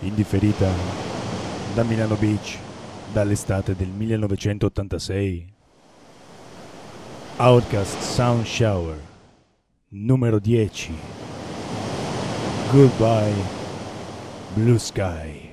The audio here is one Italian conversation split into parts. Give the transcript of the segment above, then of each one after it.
Indifferita da Milano Beach dall'estate del 1986. Outcast Sound Shower numero 10. Goodbye Blue Sky.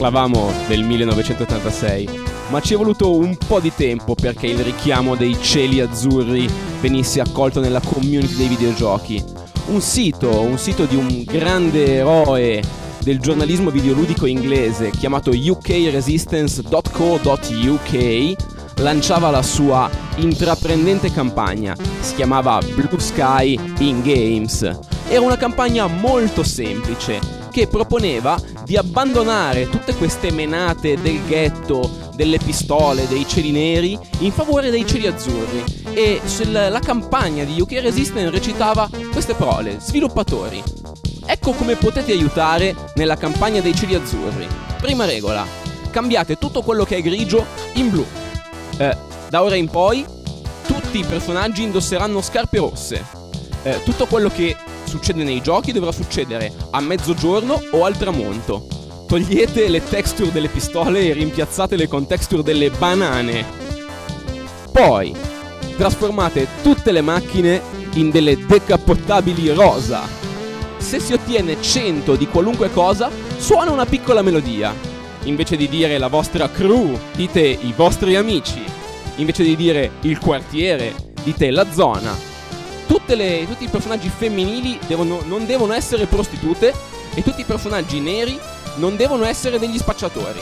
Parlavamo del 1986, ma ci è voluto un po' di tempo perché il richiamo dei cieli azzurri venisse accolto nella community dei videogiochi. Un sito, un sito di un grande eroe del giornalismo videoludico inglese chiamato ukresistance.co.uk lanciava la sua intraprendente campagna, si chiamava Blue Sky in Games. Era una campagna molto semplice che proponeva di abbandonare tutte queste menate del ghetto, delle pistole, dei cieli neri in favore dei cieli azzurri. E la campagna di UK Resistance recitava queste parole: sviluppatori. Ecco come potete aiutare nella campagna dei cieli azzurri. Prima regola: cambiate tutto quello che è grigio in blu. Eh, da ora in poi tutti i personaggi indosseranno scarpe rosse. Eh, tutto quello che succede nei giochi dovrà succedere a mezzogiorno o al tramonto. Togliete le texture delle pistole e rimpiazzatele con texture delle banane. Poi, trasformate tutte le macchine in delle decapottabili rosa. Se si ottiene 100 di qualunque cosa, suona una piccola melodia. Invece di dire la vostra crew, dite i vostri amici. Invece di dire il quartiere, dite la zona le, tutti i personaggi femminili devono, non devono essere prostitute e tutti i personaggi neri non devono essere degli spacciatori.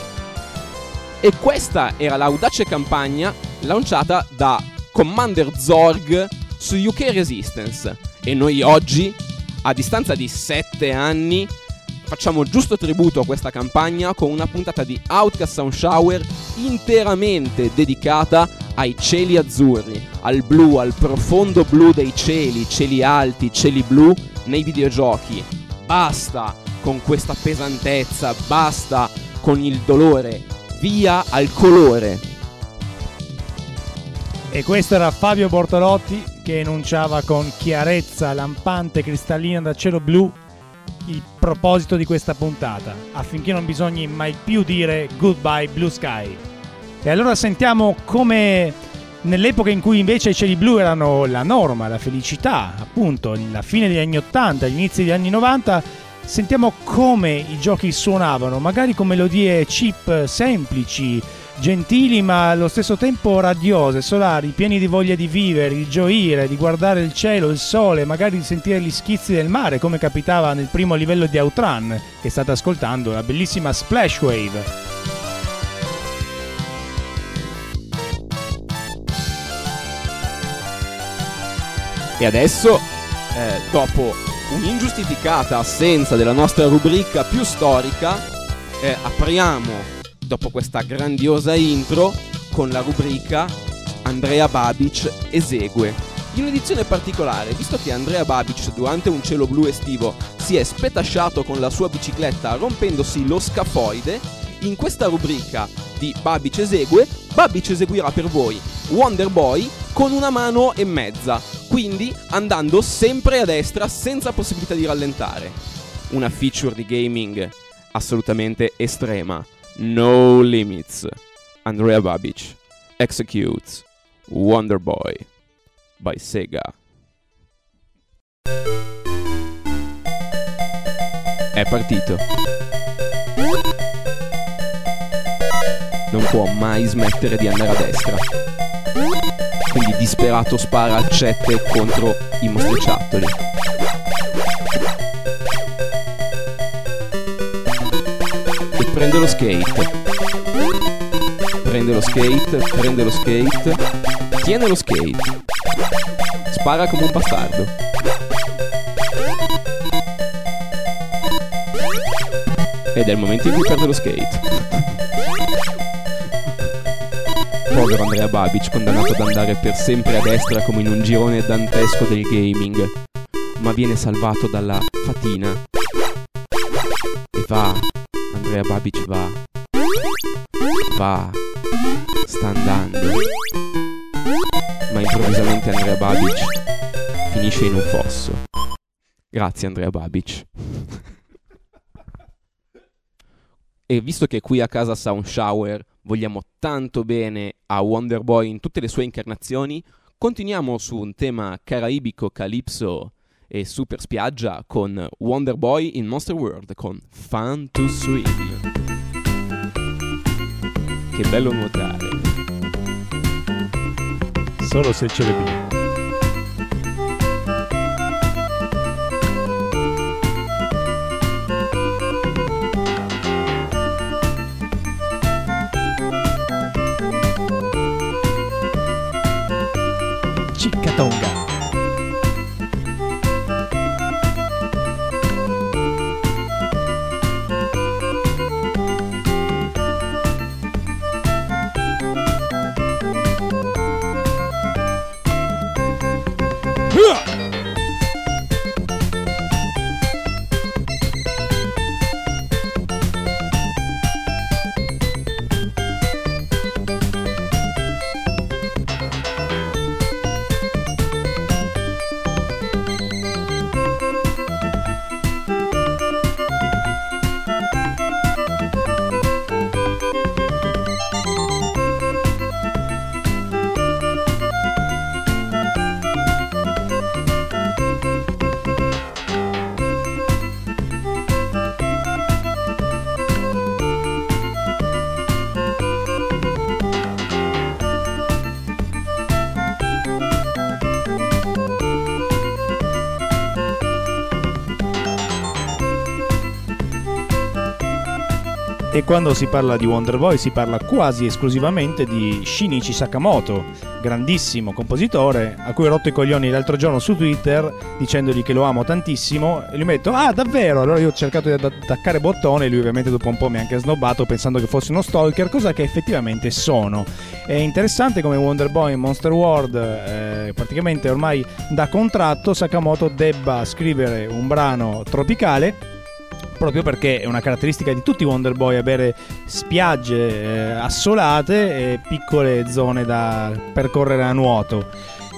E questa era l'audace campagna lanciata da Commander Zorg su UK Resistance. E noi oggi, a distanza di 7 anni, facciamo giusto tributo a questa campagna con una puntata di Outcast Sound Shower interamente dedicata ai cieli azzurri, al blu, al profondo blu dei cieli, cieli alti, cieli blu nei videogiochi. Basta con questa pesantezza, basta con il dolore, via al colore. E questo era Fabio Bortolotti che enunciava con chiarezza lampante cristallina da cielo blu il proposito di questa puntata, affinché non bisogni mai più dire goodbye blue sky. E allora sentiamo come nell'epoca in cui invece i cieli blu erano la norma, la felicità, appunto, la fine degli anni 80, gli inizi degli anni 90, sentiamo come i giochi suonavano, magari con melodie chip semplici, gentili ma allo stesso tempo radiose, solari, pieni di voglia di vivere, di gioire, di guardare il cielo, il sole, magari di sentire gli schizzi del mare, come capitava nel primo livello di Outrun, che state ascoltando, la bellissima Splash Wave. E adesso, eh, dopo un'ingiustificata assenza della nostra rubrica più storica, eh, apriamo, dopo questa grandiosa intro, con la rubrica Andrea Babic esegue. In un'edizione particolare, visto che Andrea Babic durante un cielo blu estivo si è spetasciato con la sua bicicletta rompendosi lo scafoide, in questa rubrica di Babic esegue, Babic eseguirà per voi Wonder Boy con una mano e mezza, quindi andando sempre a destra senza possibilità di rallentare. Una feature di gaming assolutamente estrema. No limits. Andrea Babic executes Wonder Boy by Sega. È partito. Non può mai smettere di andare a destra disperato spara accette contro i mostriciattoli. E prende lo skate. Prende lo skate, prende lo skate, tiene lo skate. Spara come un bastardo. Ed è il momento in cui perde lo skate povero Andrea Babic, condannato ad andare per sempre a destra come in un girone dantesco del gaming, ma viene salvato dalla fatina. E va, Andrea Babic va, va, sta andando. Ma improvvisamente Andrea Babic finisce in un fosso. Grazie Andrea Babic. e visto che qui a casa Sound Shower vogliamo tanto bene a Wonder Boy in tutte le sue incarnazioni, continuiamo su un tema caraibico, calipso e super spiaggia con Wonder Boy in Monster World con Fun to Swim. Che bello nuotare. Solo se ce le quando si parla di Wonder Boy si parla quasi esclusivamente di Shinichi Sakamoto, grandissimo compositore, a cui ho rotto i coglioni l'altro giorno su Twitter dicendogli che lo amo tantissimo e gli metto "Ah, davvero?". Allora io ho cercato di attaccare bottone e lui ovviamente dopo un po' mi ha anche snobbato pensando che fossi uno stalker, cosa che effettivamente sono. È interessante come Wonder Boy in Monster World eh, praticamente ormai da contratto Sakamoto debba scrivere un brano tropicale proprio perché è una caratteristica di tutti i Wonder Boy avere spiagge eh, assolate e piccole zone da percorrere a nuoto.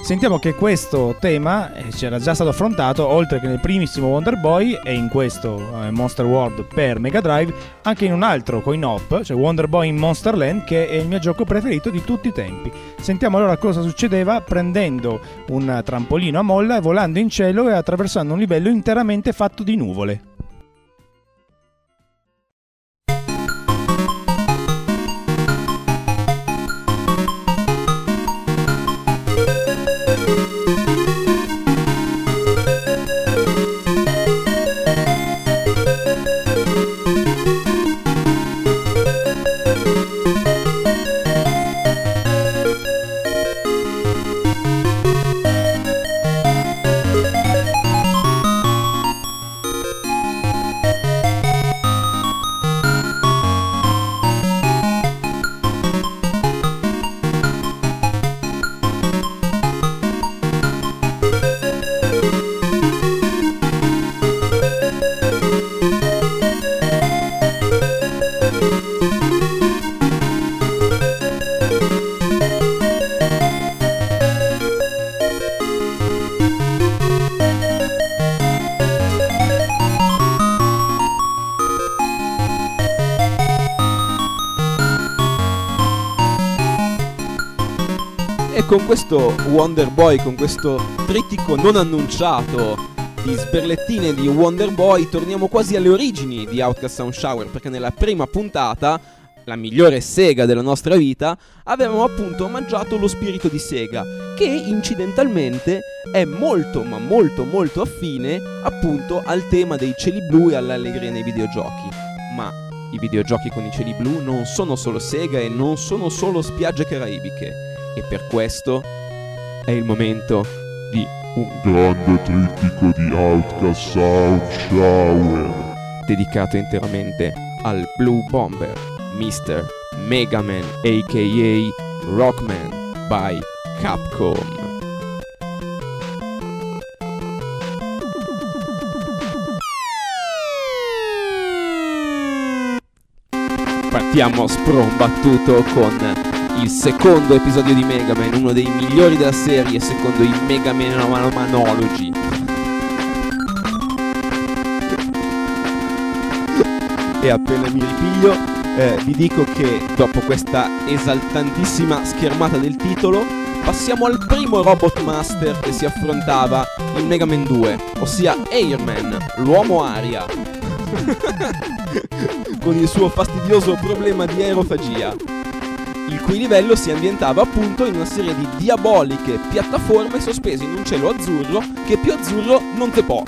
Sentiamo che questo tema eh, c'era già stato affrontato, oltre che nel primissimo Wonder Boy e in questo eh, Monster World per Mega Drive, anche in un altro coin-op, cioè Wonder Boy in Monster Land, che è il mio gioco preferito di tutti i tempi. Sentiamo allora cosa succedeva prendendo un trampolino a molla e volando in cielo e attraversando un livello interamente fatto di nuvole. Questo Wonder Boy, con questo trittico non annunciato di sberlettine di Wonder Boy, torniamo quasi alle origini di Outcast Sound Shower, perché nella prima puntata, la migliore Sega della nostra vita, avevamo appunto omaggiato lo spirito di Sega, che incidentalmente è molto ma molto molto affine appunto al tema dei cieli blu e all'allegria nei videogiochi. Ma i videogiochi con i cieli blu non sono solo Sega e non sono solo spiagge caraibiche, e per questo è il momento di un grande trittico di Outcast Sound Shower. dedicato interamente al Blue Bomber, Mr. Mega Man aka Rockman by Capcom. Partiamo sprombattuto con il secondo episodio di Mega Man, uno dei migliori della serie secondo i Mega Man Manology. E appena mi ripiglio, eh, vi dico che dopo questa esaltantissima schermata del titolo, passiamo al primo Robot Master che si affrontava in Mega Man 2, ossia Airman, l'uomo aria, con il suo fastidioso problema di aerofagia, il cui livello si ambientava appunto in una serie di diaboliche piattaforme sospese in un cielo azzurro che più azzurro non te può.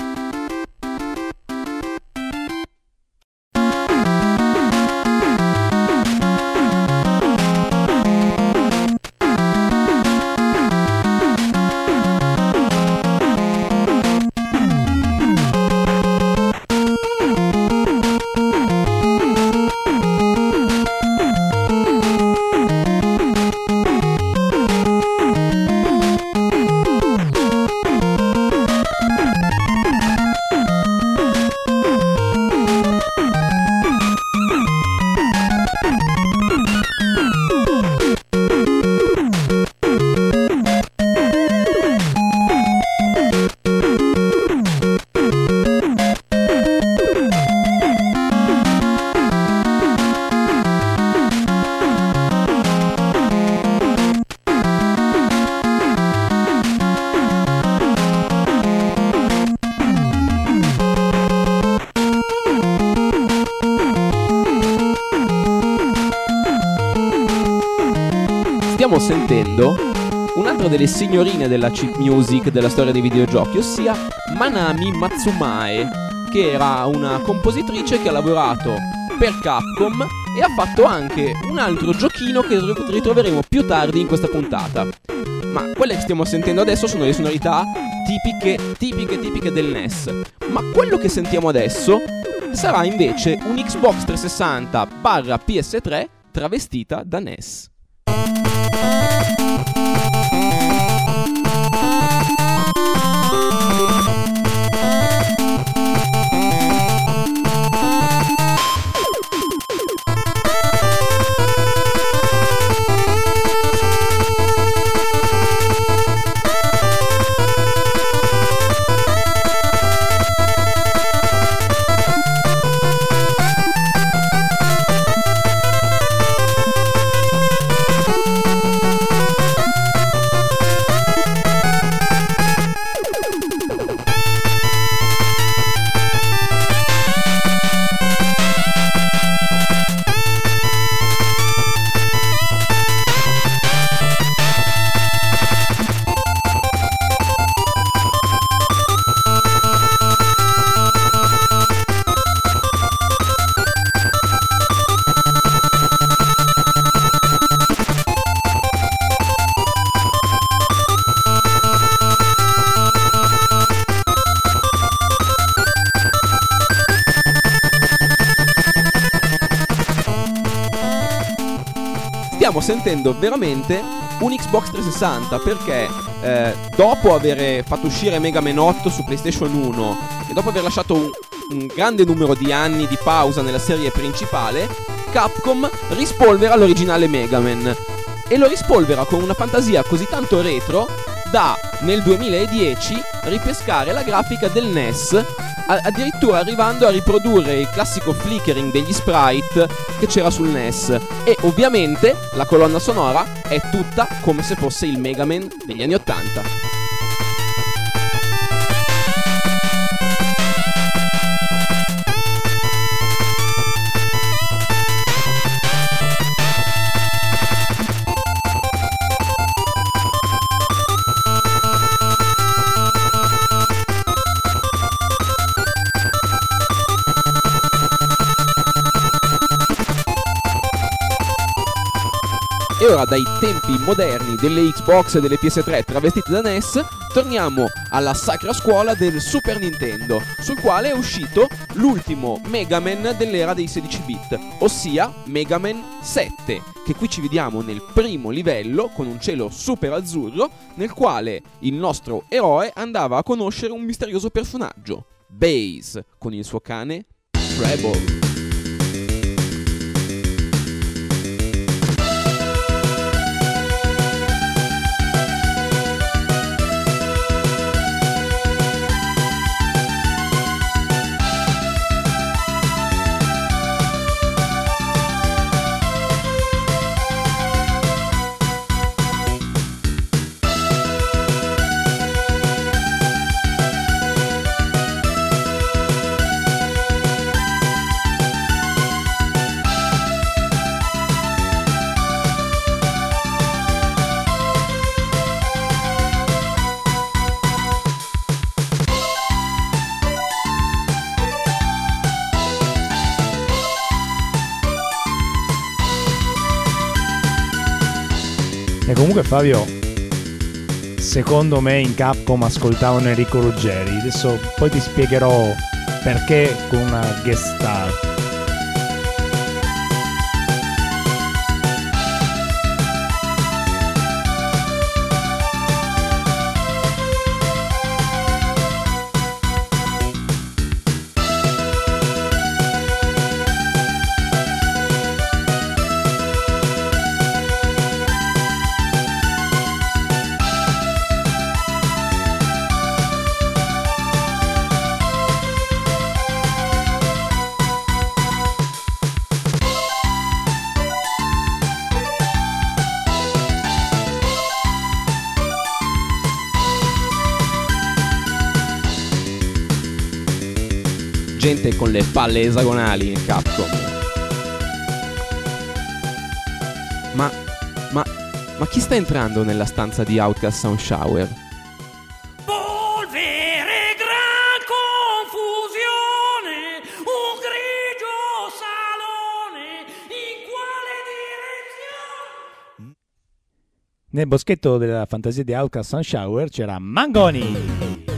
Stiamo sentendo un'altra delle signorine della chip music della storia dei videogiochi, ossia Manami Matsumae, che era una compositrice che ha lavorato per Capcom e ha fatto anche un altro giochino che ritroveremo più tardi in questa puntata. Ma quelle che stiamo sentendo adesso sono le sonorità tipiche, tipiche, tipiche del NES. Ma quello che sentiamo adesso sarà invece un Xbox 360 barra PS3 travestita da NES. Thank you. Stiamo sentendo veramente un Xbox 360 perché eh, dopo aver fatto uscire Mega Man 8 su PlayStation 1 e dopo aver lasciato un, un grande numero di anni di pausa nella serie principale, Capcom rispolvera l'originale Mega Man. E lo rispolvera con una fantasia così tanto retro da nel 2010 ripescare la grafica del NES addirittura arrivando a riprodurre il classico flickering degli sprite che c'era sul NES. E ovviamente la colonna sonora è tutta come se fosse il Mega Man degli anni 80. E ora dai tempi moderni delle Xbox e delle PS3 travestite da NES, torniamo alla sacra scuola del Super Nintendo, sul quale è uscito l'ultimo Mega Man dell'era dei 16 bit, ossia Mega Man 7, che qui ci vediamo nel primo livello con un cielo super azzurro, nel quale il nostro eroe andava a conoscere un misterioso personaggio, Base, con il suo cane Treble. Fabio, secondo me in Capcom ascoltavano Enrico Ruggeri. Adesso poi ti spiegherò perché con una guest star. Con le palle esagonali in Capcom. Ma, ma, ma chi sta entrando nella stanza di Outcast Sound Shower? Polvere, gran confusione, un grigio salone, in quale direzione? Nel boschetto della fantasia di Outcast Sunshower c'era Mangoni!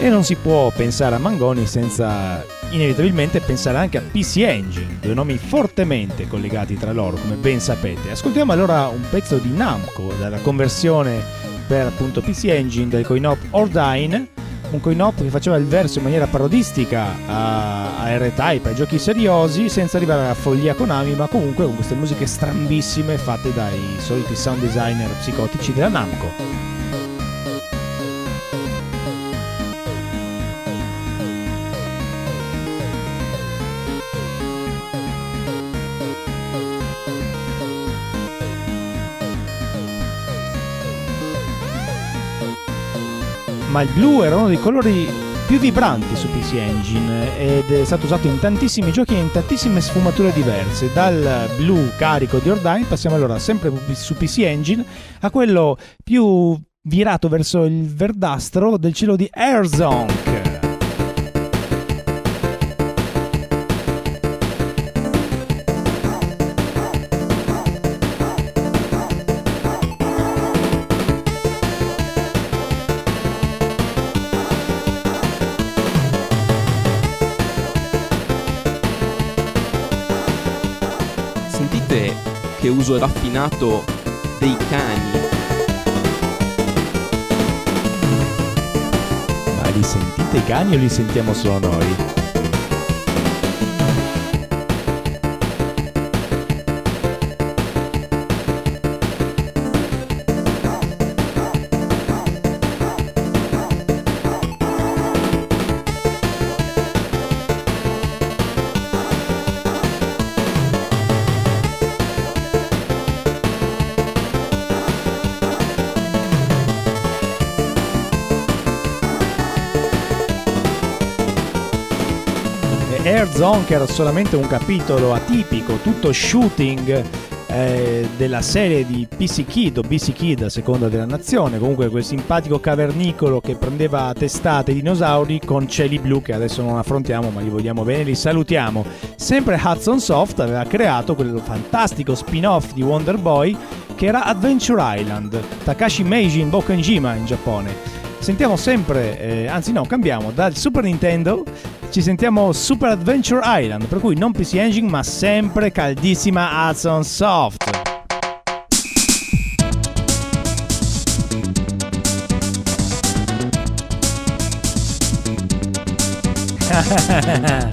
E non si può pensare a Mangoni senza inevitabilmente pensare anche a PC Engine, due nomi fortemente collegati tra loro, come ben sapete. Ascoltiamo allora un pezzo di Namco dalla conversione per appunto PC Engine del coin-op Ordine, un coin-op che faceva il verso in maniera parodistica a, a R-Type, ai giochi seriosi, senza arrivare alla follia Konami, ma comunque con queste musiche strambissime fatte dai soliti sound designer psicotici della Namco. Ma il blu era uno dei colori più vibranti su PC Engine ed è stato usato in tantissimi giochi e in tantissime sfumature diverse. Dal blu carico di Ordine passiamo allora sempre su PC Engine a quello più virato verso il verdastro del cielo di Airzonk. Che uso raffinato dei cani. Ma li sentite i cani o li sentiamo solo noi? Zone che era solamente un capitolo atipico, tutto shooting eh, della serie di PC Kid o BC Kid a seconda della nazione, comunque quel simpatico cavernicolo che prendeva a testate i dinosauri con cieli blu che adesso non affrontiamo ma li vogliamo bene, li salutiamo. Sempre Hudson Soft aveva creato quel fantastico spin-off di Wonder Boy che era Adventure Island, Takashi Meiji in Bokenjima in Giappone. Sentiamo sempre, eh, anzi no, cambiamo, dal Super Nintendo ci sentiamo Super Adventure Island, per cui non PC Engine ma sempre caldissima Hudson Soft.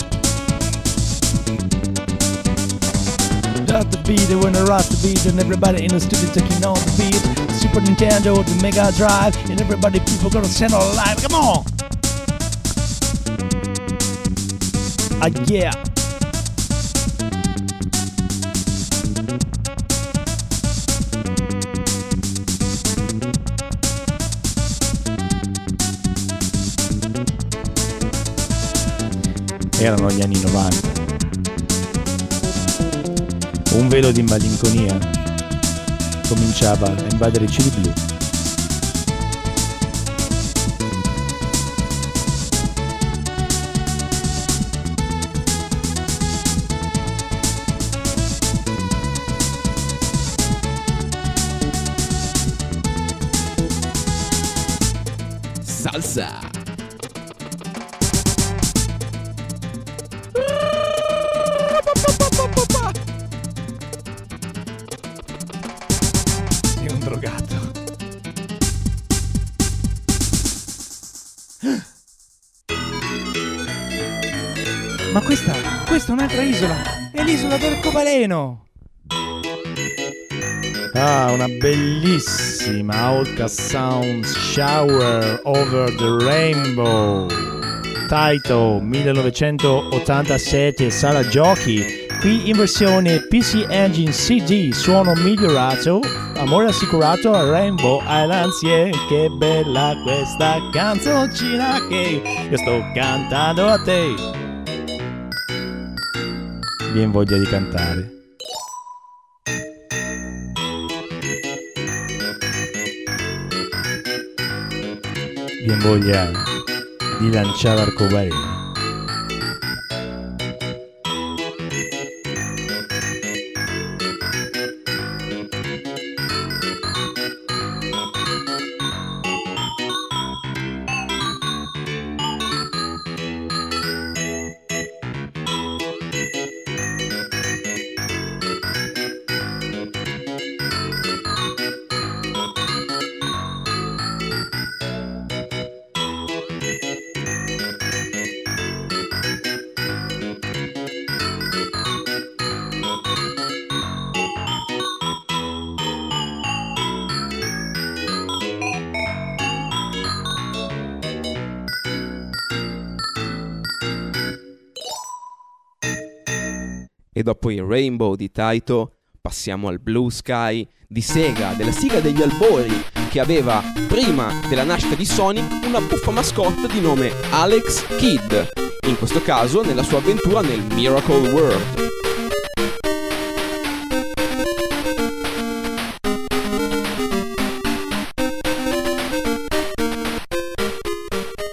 Got the beat when I rock the beat and everybody in the studio taking on the beat. Super Nintendo, with the Mega Drive, and everybody people gonna send all live. Come on! Ah yeah! Erano gli anni 90. Un velo di malinconia cominciava a invadere i cieli blu. Ma questa, questa è un'altra isola. È l'isola del Cobaleno. Ah, una bellissima Sounds Shower Over the Rainbow. Taito 1987 Sala Giochi. Qui in versione PC Engine CD, suono migliorato, amore assicurato a Rainbow Islands, yeah, che bella questa canzoncina che io sto cantando a te. Bien voglia di cantare. Bien voglia di lanciare arcobaleni. Rainbow di Taito passiamo al Blue Sky di Sega, della sigla degli albori, che aveva prima della nascita di Sonic una buffa mascotte di nome Alex Kidd, in questo caso nella sua avventura nel Miracle World.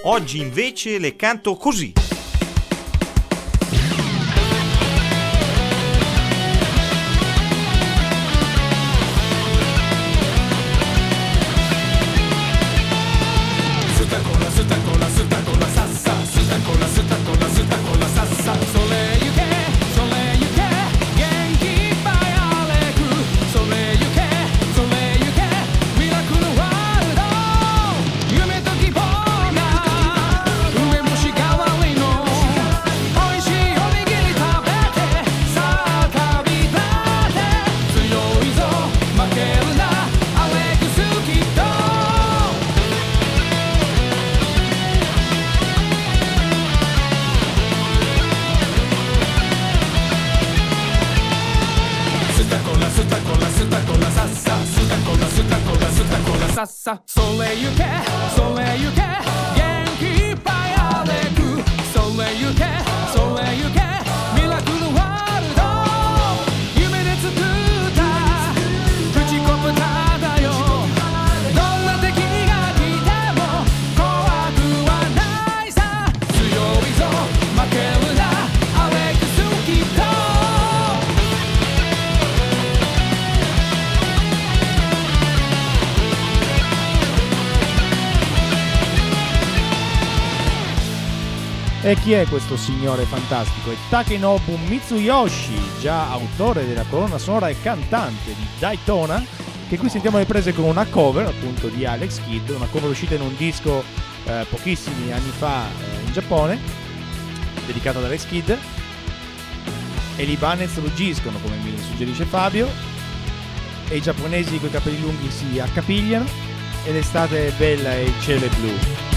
Oggi invece le canto così. È questo signore fantastico? È Takenobu Mitsuyoshi, già autore della colonna sonora e cantante di Daytona, che qui sentiamo le prese con una cover appunto di Alex Kidd, una cover uscita in un disco eh, pochissimi anni fa eh, in Giappone, dedicato ad Alex Kidd. E gli Ibanez ruggiscono, come mi suggerisce Fabio, e i giapponesi con i capelli lunghi si accapigliano, e l'estate è bella e il cielo è blu.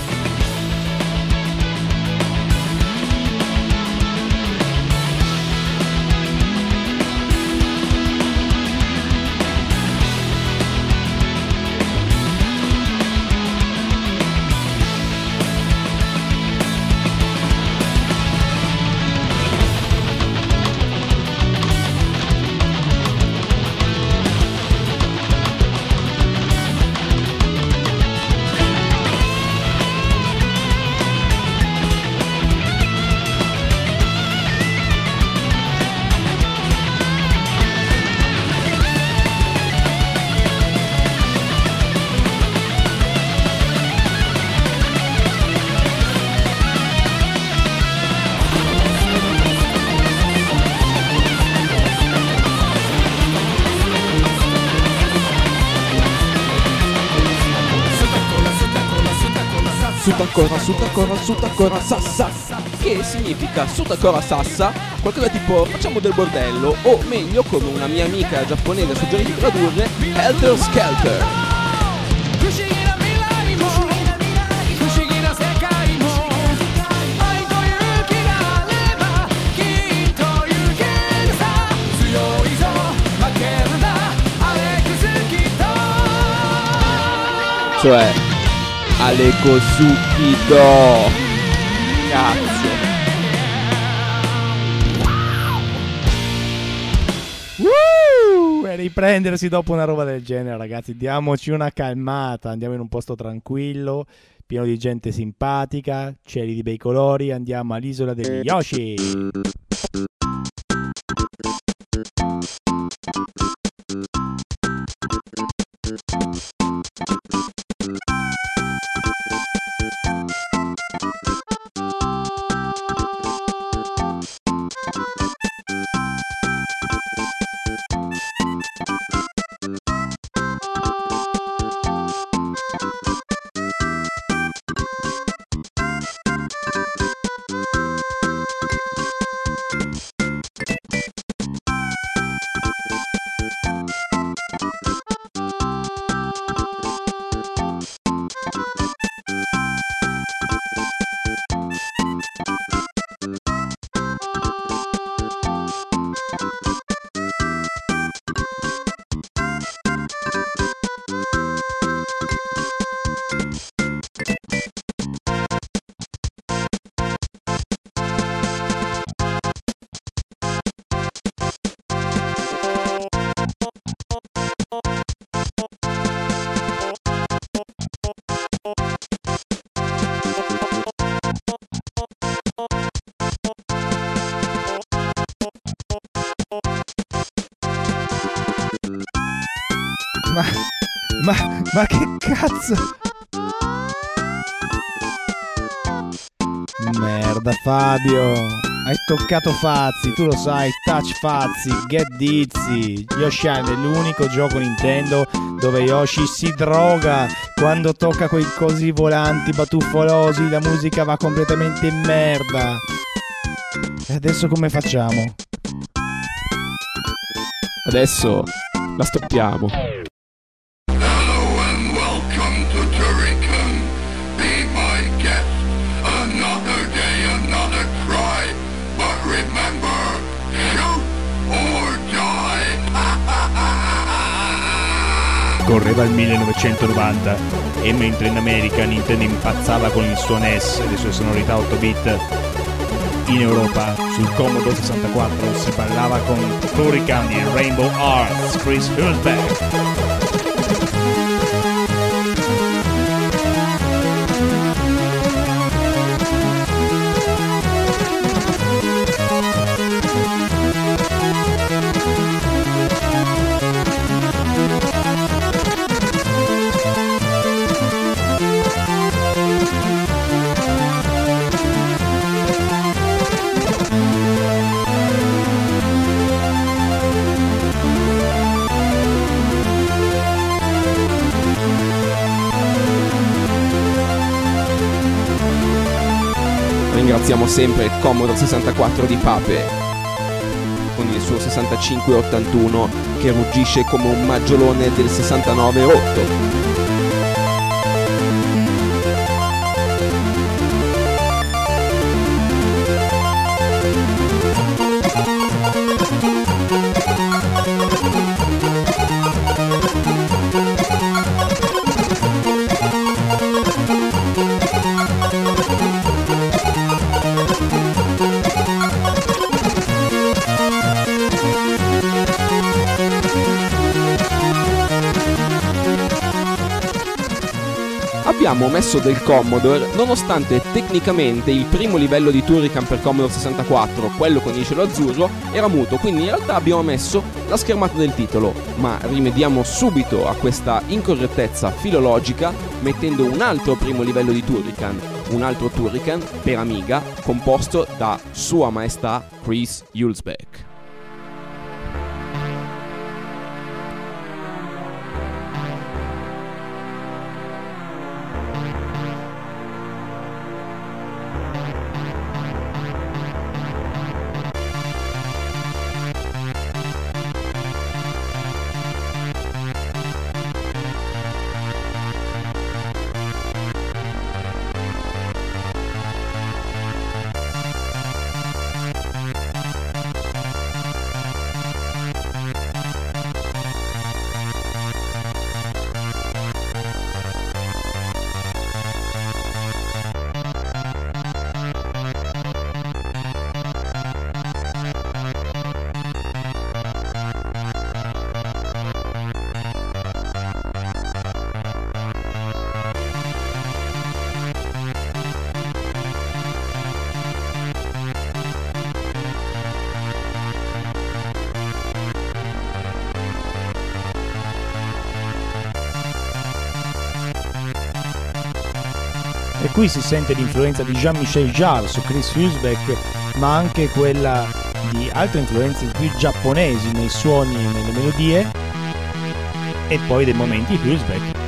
Sutakora, Sutakora, Sutakora, Sassa, che significa Sutakora Sassa, qualcosa tipo facciamo del bordello, o meglio, come una mia amica giapponese ha suggerito di tradurre, Helter Skelter. 不 Ale Kosuki Do Cazzo riprendersi dopo una roba del genere, ragazzi. Diamoci una calmata. Andiamo in un posto tranquillo, pieno di gente simpatica, cieli di bei colori. Andiamo all'isola degli Yoshi. Ma, ma che cazzo? Merda Fabio, hai toccato Fazzi, tu lo sai, touch Fazzi, get dizzy. Yoshi è l'unico gioco Nintendo dove Yoshi si droga quando tocca quei cosi volanti batuffolosi, la musica va completamente in merda. E adesso come facciamo? Adesso la stoppiamo. Correva il 1990 e mentre in America Nintendo impazzava con il suo NES e le sue sonorità 8 bit, in Europa sul Commodore 64 si ballava con Turrican di Rainbow Arts, Chris Hülsbeck. Ringraziamo sempre il Commodore 64 di Pape con il suo 6581 che ruggisce come un maggiolone del 69.8. Messo del Commodore nonostante tecnicamente il primo livello di Turrican per Commodore 64, quello con il cielo azzurro, era muto, quindi in realtà abbiamo messo la schermata del titolo, ma rimediamo subito a questa incorrettezza filologica mettendo un altro primo livello di Turrican, un altro Turrican per Amiga composto da Sua Maestà Chris Hulsbeck. Qui si sente l'influenza di Jean-Michel Jarre su Chris Hülsbeck, ma anche quella di altre influenze più giapponesi nei suoni e nelle melodie, e poi dei momenti Hülsbeck.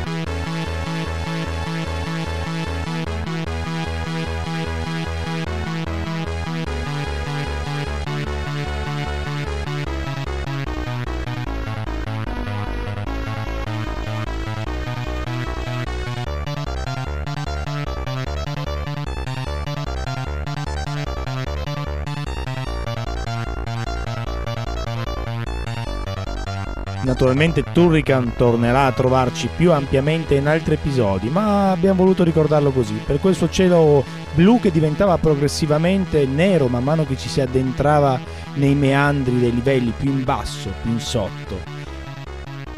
Naturalmente Turrican tornerà a trovarci più ampiamente in altri episodi, ma abbiamo voluto ricordarlo così, per quel suo cielo blu che diventava progressivamente nero man mano che ci si addentrava nei meandri dei livelli più in basso, più in sotto.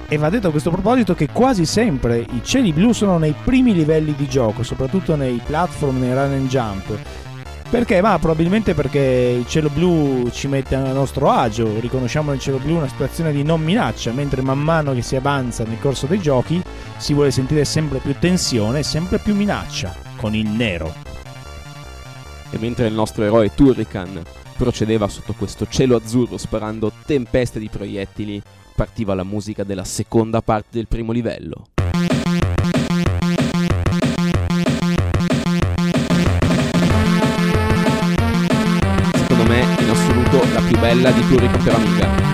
E va detto a questo proposito che quasi sempre i cieli blu sono nei primi livelli di gioco, soprattutto nei platform, nei run and jump. Perché? Ma probabilmente perché il cielo blu ci mette a nostro agio, riconosciamo nel cielo blu una situazione di non minaccia, mentre man mano che si avanza nel corso dei giochi si vuole sentire sempre più tensione e sempre più minaccia, con il nero. E mentre il nostro eroe Turrican procedeva sotto questo cielo azzurro sparando tempeste di proiettili, partiva la musica della seconda parte del primo livello. Me, in assoluto, la più bella di Turrican per Amiga.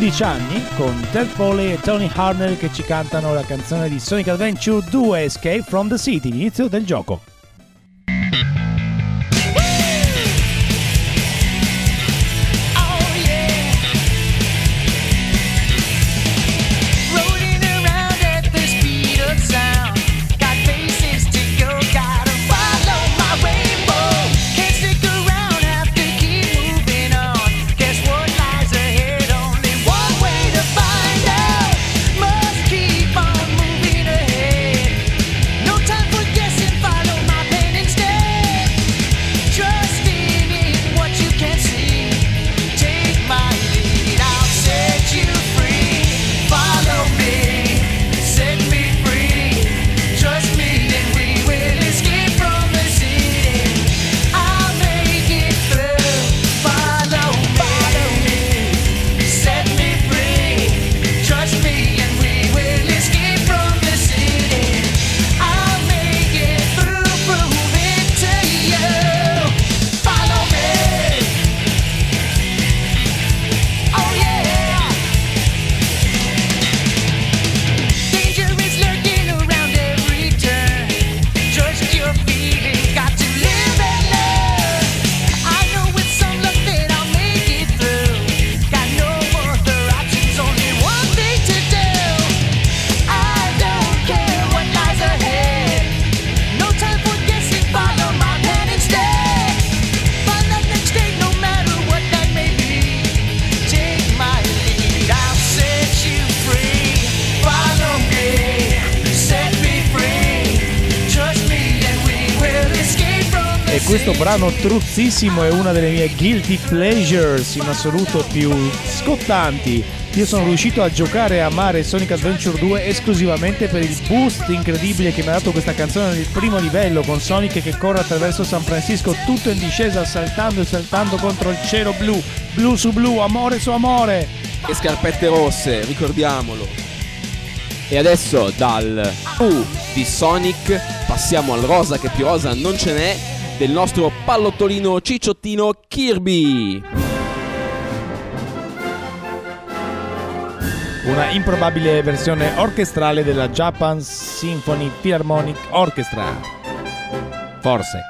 11 anni con Ted Foley e Tony Harnell che ci cantano la canzone di Sonic Adventure 2 Escape from the City, l'inizio del gioco. Brano truzzissimo è una delle mie guilty pleasures in assoluto più scottanti. Io sono riuscito a giocare e amare Sonic Adventure 2 esclusivamente per il boost incredibile che mi ha dato questa canzone nel primo livello con Sonic che corre attraverso San Francisco tutto in discesa saltando e saltando contro il cielo blu, blu su blu, amore su amore. E scarpette rosse, ricordiamolo. E adesso dal U di Sonic passiamo al rosa che più rosa non ce n'è del nostro pallottolino cicciottino Kirby. Una improbabile versione orchestrale della Japan Symphony Philharmonic Orchestra. Forse.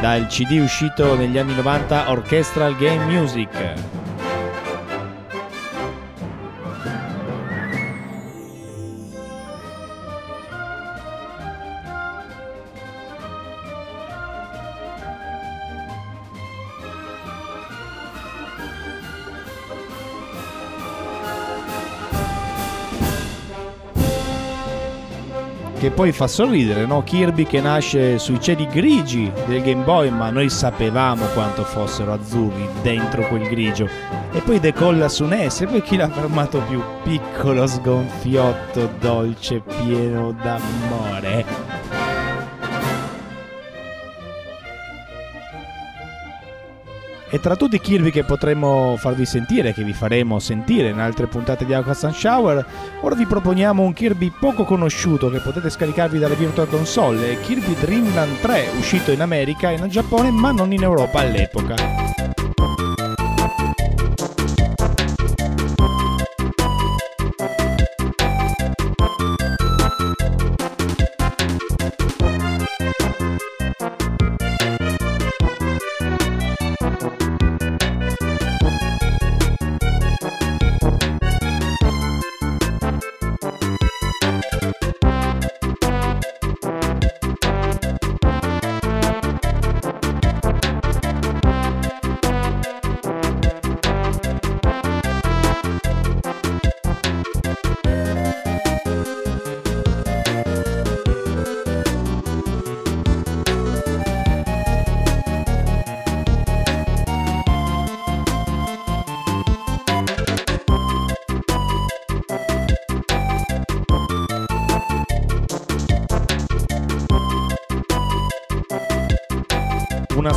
Dal CD uscito negli anni 90 Orchestral Game Music. Che poi fa sorridere, no? Kirby che nasce sui cieli grigi del Game Boy, ma noi sapevamo quanto fossero azzurri dentro quel grigio. E poi decolla su NES, e poi chi l'ha fermato più piccolo, sgonfiotto, dolce, pieno d'amore. E tra tutti i Kirby che potremmo farvi sentire, che vi faremo sentire in altre puntate di Aqua Sun Shower, ora vi proponiamo un Kirby poco conosciuto che potete scaricarvi dalle Virtual Console, Kirby Dream Land 3, uscito in America e in Giappone ma non in Europa all'epoca.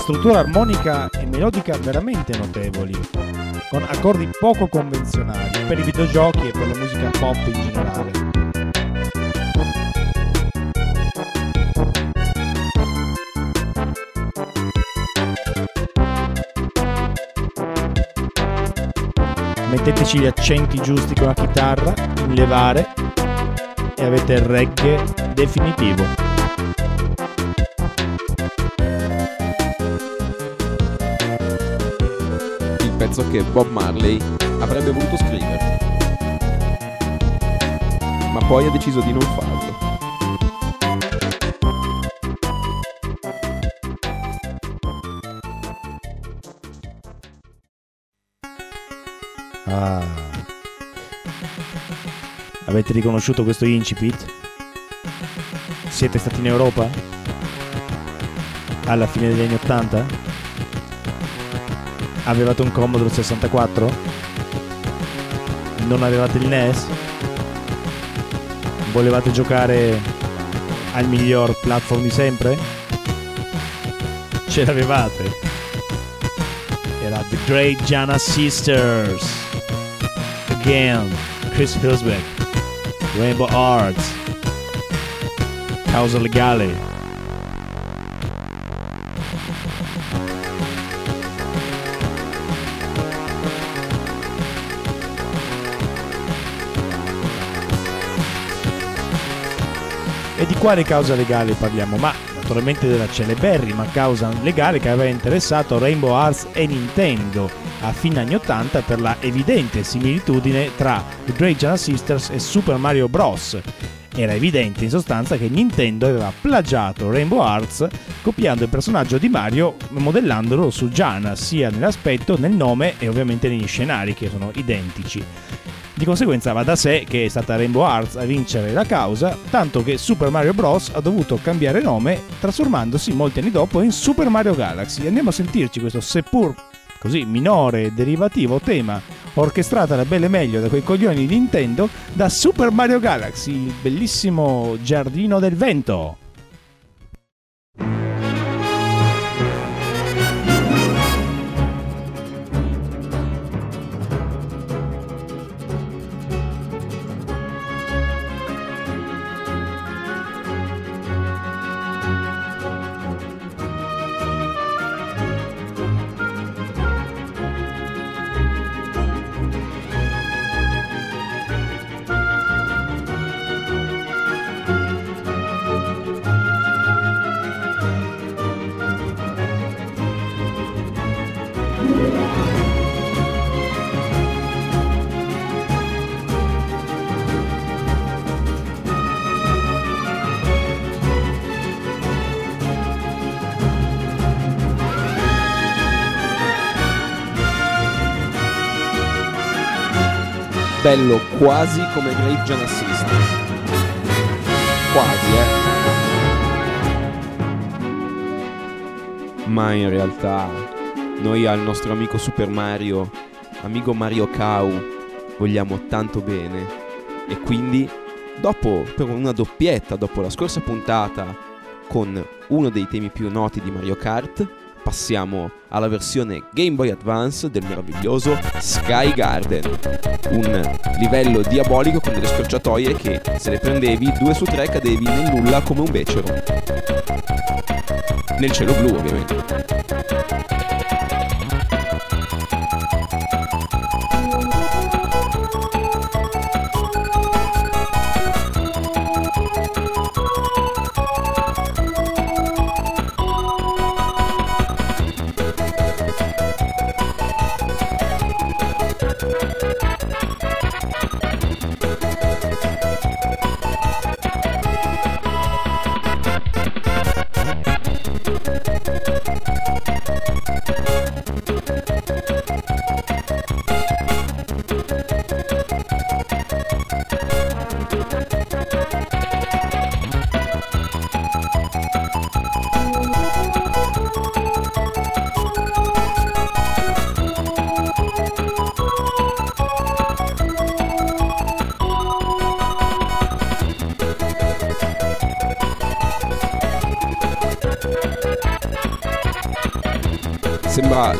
Struttura armonica e melodica veramente notevoli. con accordi poco convenzionali per i videogiochi e per la musica pop in generale. Metteteci gli accenti giusti con la chitarra, in levare e avete il reggae definitivo. Pezzo che Bob Marley avrebbe voluto scrivere. Ma poi ha deciso di non farlo. Ah. Avete riconosciuto questo incipit? Siete stati in Europa? Alla fine degli anni 80? Avevate un Commodore 64? Non avevate il NES? Volevate giocare al miglior platform di sempre? Ce l'avevate? Era The Great Jana Sisters Again Chris Hillsbeck Rainbow Arts Causa Legale quale causa legale parliamo? Ma naturalmente della celeberrima causa legale che aveva interessato Rainbow Arts e Nintendo a fine anni 80 per la evidente similitudine tra The Great Jana Sisters e Super Mario Bros. Era evidente in sostanza che Nintendo aveva plagiato Rainbow Arts copiando il personaggio di Mario modellandolo su Giana sia nell'aspetto, nel nome e ovviamente negli scenari che sono identici. Di conseguenza va da sé che è stata Rainbow Arts a vincere la causa, tanto che Super Mario Bros. ha dovuto cambiare nome trasformandosi molti anni dopo in Super Mario Galaxy. Andiamo a sentirci questo seppur così minore e derivativo tema orchestrata da belle meglio da quei coglioni di Nintendo da Super Mario Galaxy, il bellissimo giardino del vento. Bello quasi come Great Jana Sisters. Quasi, eh. Ma in realtà noi al nostro amico Super Mario, amico Mario Kau, vogliamo tanto bene. E quindi, dopo, per una doppietta, dopo la scorsa puntata, con uno dei temi più noti di Mario Kart, passiamo alla versione Game Boy Advance del meraviglioso Sky Garden. Un livello diabolico con delle scorciatoie che se le prendevi due su tre cadevi nel nulla come un becero. Nel cielo blu ovviamente.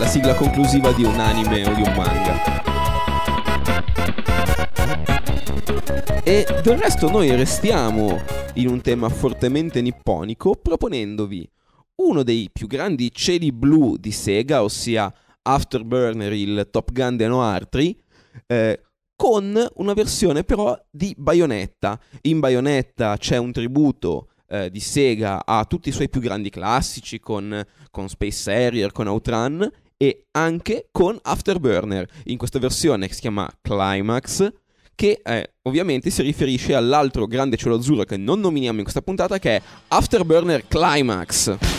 Sigla conclusiva di un anime o di un manga. E del resto noi restiamo in un tema fortemente nipponico proponendovi uno dei più grandi cieli blu di Sega, ossia Afterburner, il Top Gun de Noartri, eh, con una versione però di Bayonetta. In Bayonetta c'è un tributo eh, di Sega a tutti i suoi più grandi classici, con, con Space Harrier, con Outrun e anche con Afterburner, in questa versione che si chiama Climax, che eh, ovviamente si riferisce all'altro grande cielo azzurro che non nominiamo in questa puntata, che è Afterburner Climax.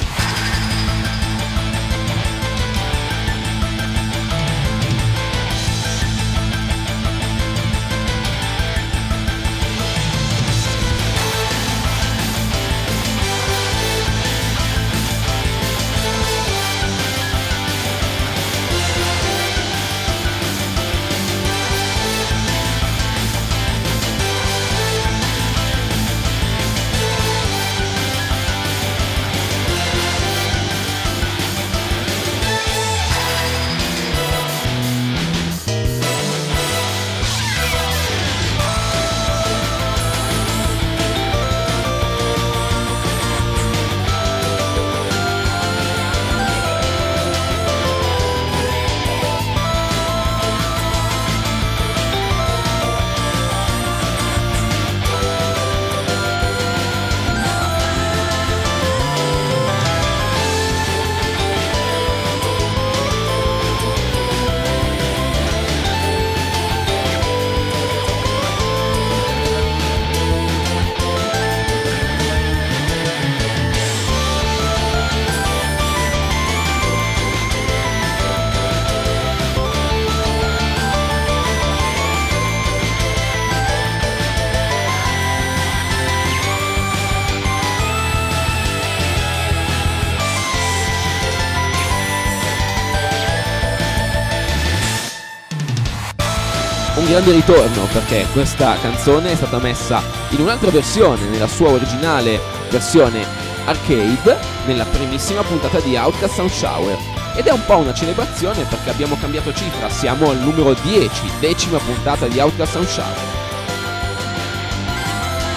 Grande ritorno perché questa canzone è stata messa in un'altra versione, nella sua originale versione arcade, nella primissima puntata di Outcast Sound Shower. Ed è un po' una celebrazione perché abbiamo cambiato cifra, siamo al numero 10, decima puntata di Outcast Sound Shower.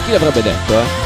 Chi l'avrebbe detto, eh?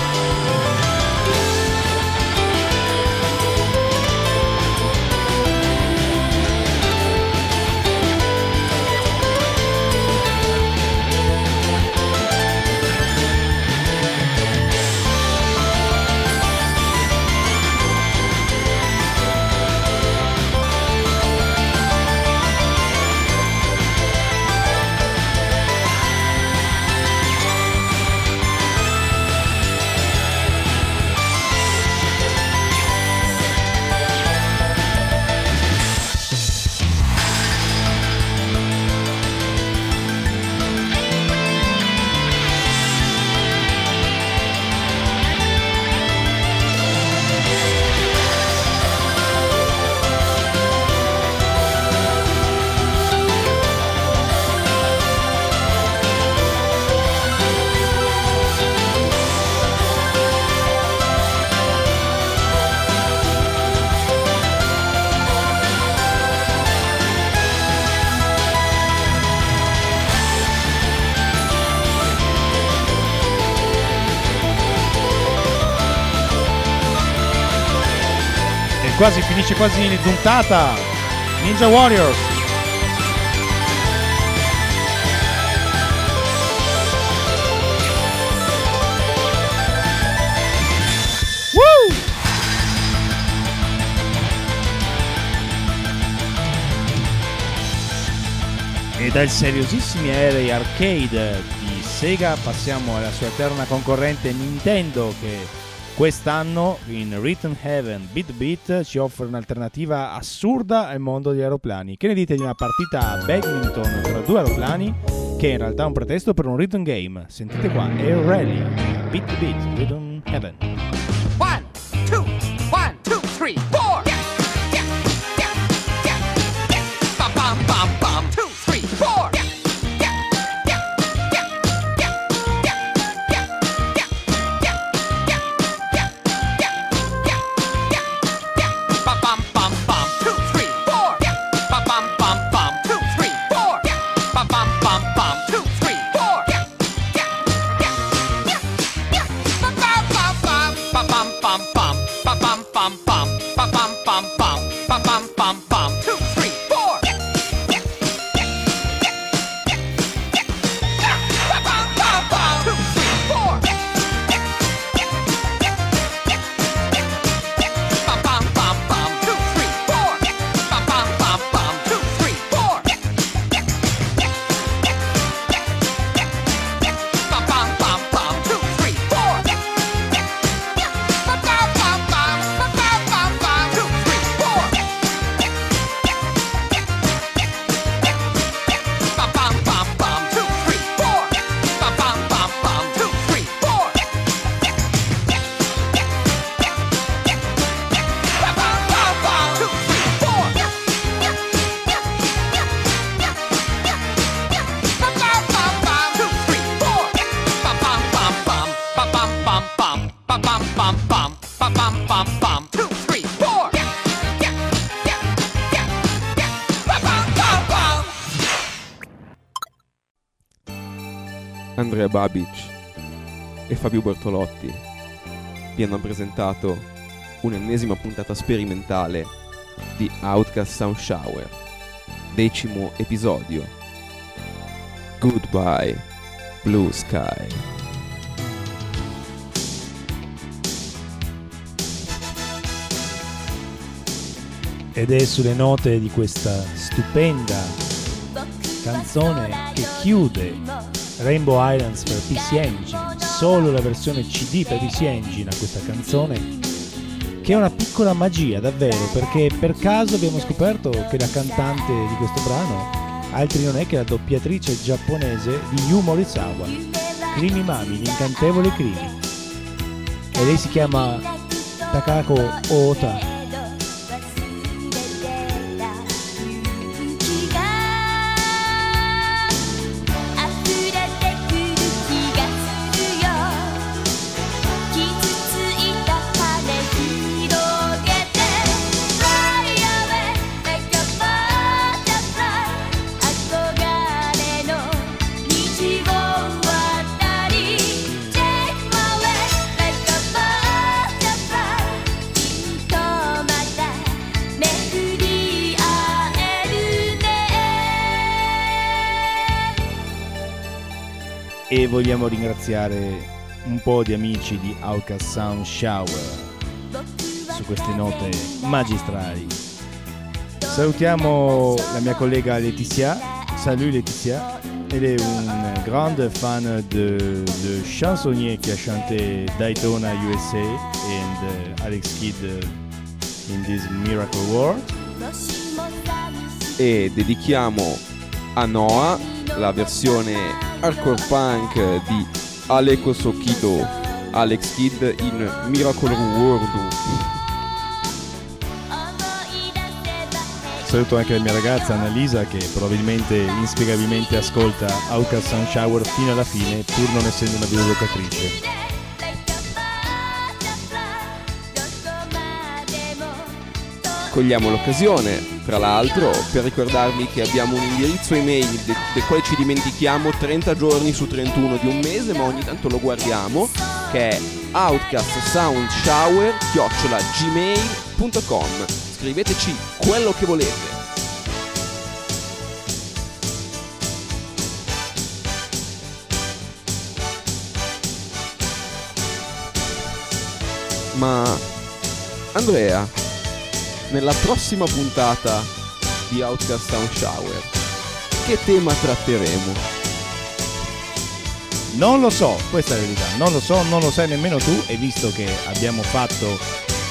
Quasi finisce quasi la puntata. Ninja Warriors. E dai seriosissimi aerei arcade di Sega passiamo alla sua eterna concorrente Nintendo che quest'anno in Written Heaven Beat Beat ci offre un'alternativa assurda al mondo degli aeroplani. Che ne dite di una partita a badminton tra due aeroplani che in realtà è un pretesto per un written game? Sentite qua, Air Rally, Beat Beat, Written Heaven. Fabio Bortolotti vi hanno presentato un'ennesima puntata sperimentale di Outcast Sound Shower, decimo episodio. Goodbye, Blue Sky. Ed è sulle note di questa stupenda canzone che chiude Rainbow Islands per PC Engine, solo la versione CD per PC Engine a questa canzone, che è una piccola magia davvero, perché per caso abbiamo scoperto che la cantante di questo brano altri non è che la doppiatrice giapponese di Yu Morisawa, Krimi Mami, l'incantevole Krimi. E lei si chiama Takako Ota. Vogliamo ringraziare un po' di amici di Outcast Sound Shower su queste note magistrali. Salutiamo la mia collega Laetitia. Salut Laetitia. Elle est une grande fan de, de chansonnier qui a chanté Daytona USA and uh, Alex Kidd uh, in this Miracle World. E dedichiamo a Noah la versione hardcore punk di Aleko Sokido, Alex Kidd in Miracle World. Saluto anche la mia ragazza Annalisa che probabilmente inspiegabilmente ascolta Outcast Sun Shower fino alla fine pur non essendo una videogiocatrice. Cogliamo l'occasione, tra l'altro, per ricordarvi che abbiamo un indirizzo email de- del quale ci dimentichiamo 30 giorni su 31 di un mese, ma ogni tanto lo guardiamo, che è outcastsoundshower.gmail.com Scriveteci quello che volete. Ma Andrea, nella prossima puntata di Outcast Sound Shower, che tema tratteremo? Non lo so, questa è la verità, non lo so, non lo sai nemmeno tu e visto che abbiamo fatto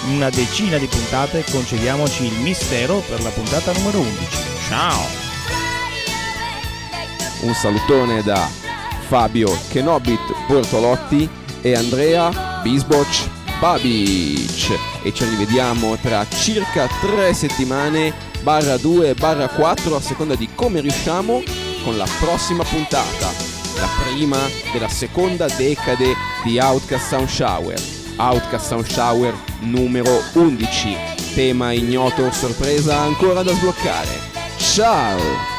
una decina di puntate concediamoci il mistero per la puntata numero 11. Ciao! Un salutone da Fabio Kenobit Bortolotti e Andrea Bisboc Babic. E ci rivediamo tra circa tre settimane barra 2 barra 4 a seconda di come riusciamo con la prossima puntata. La prima della seconda decade di Outcast Sound Shower. Outcast Sound Shower numero 11 tema ignoto sorpresa ancora da sbloccare. Ciao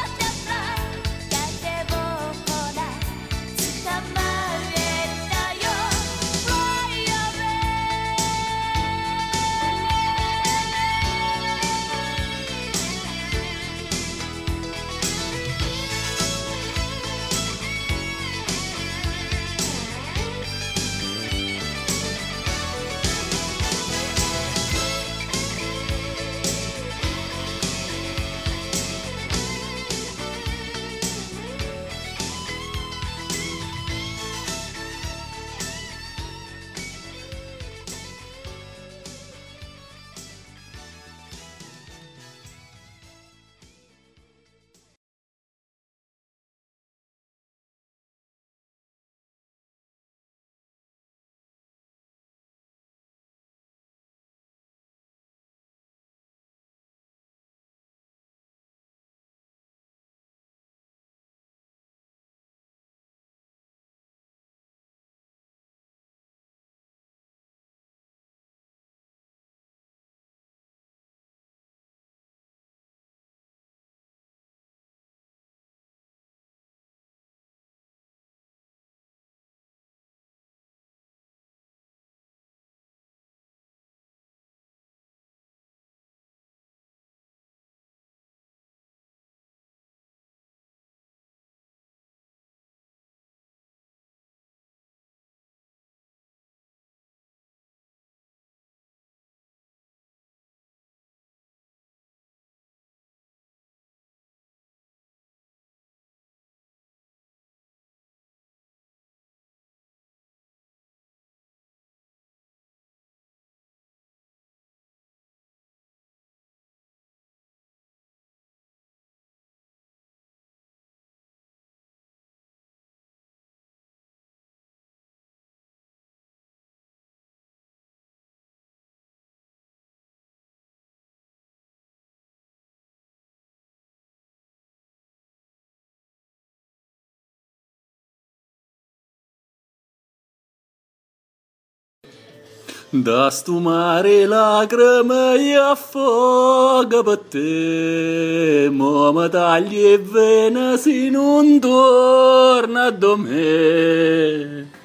Da stu mare lagrime e affoga batte, mo ma tagli e vena si non torna do me.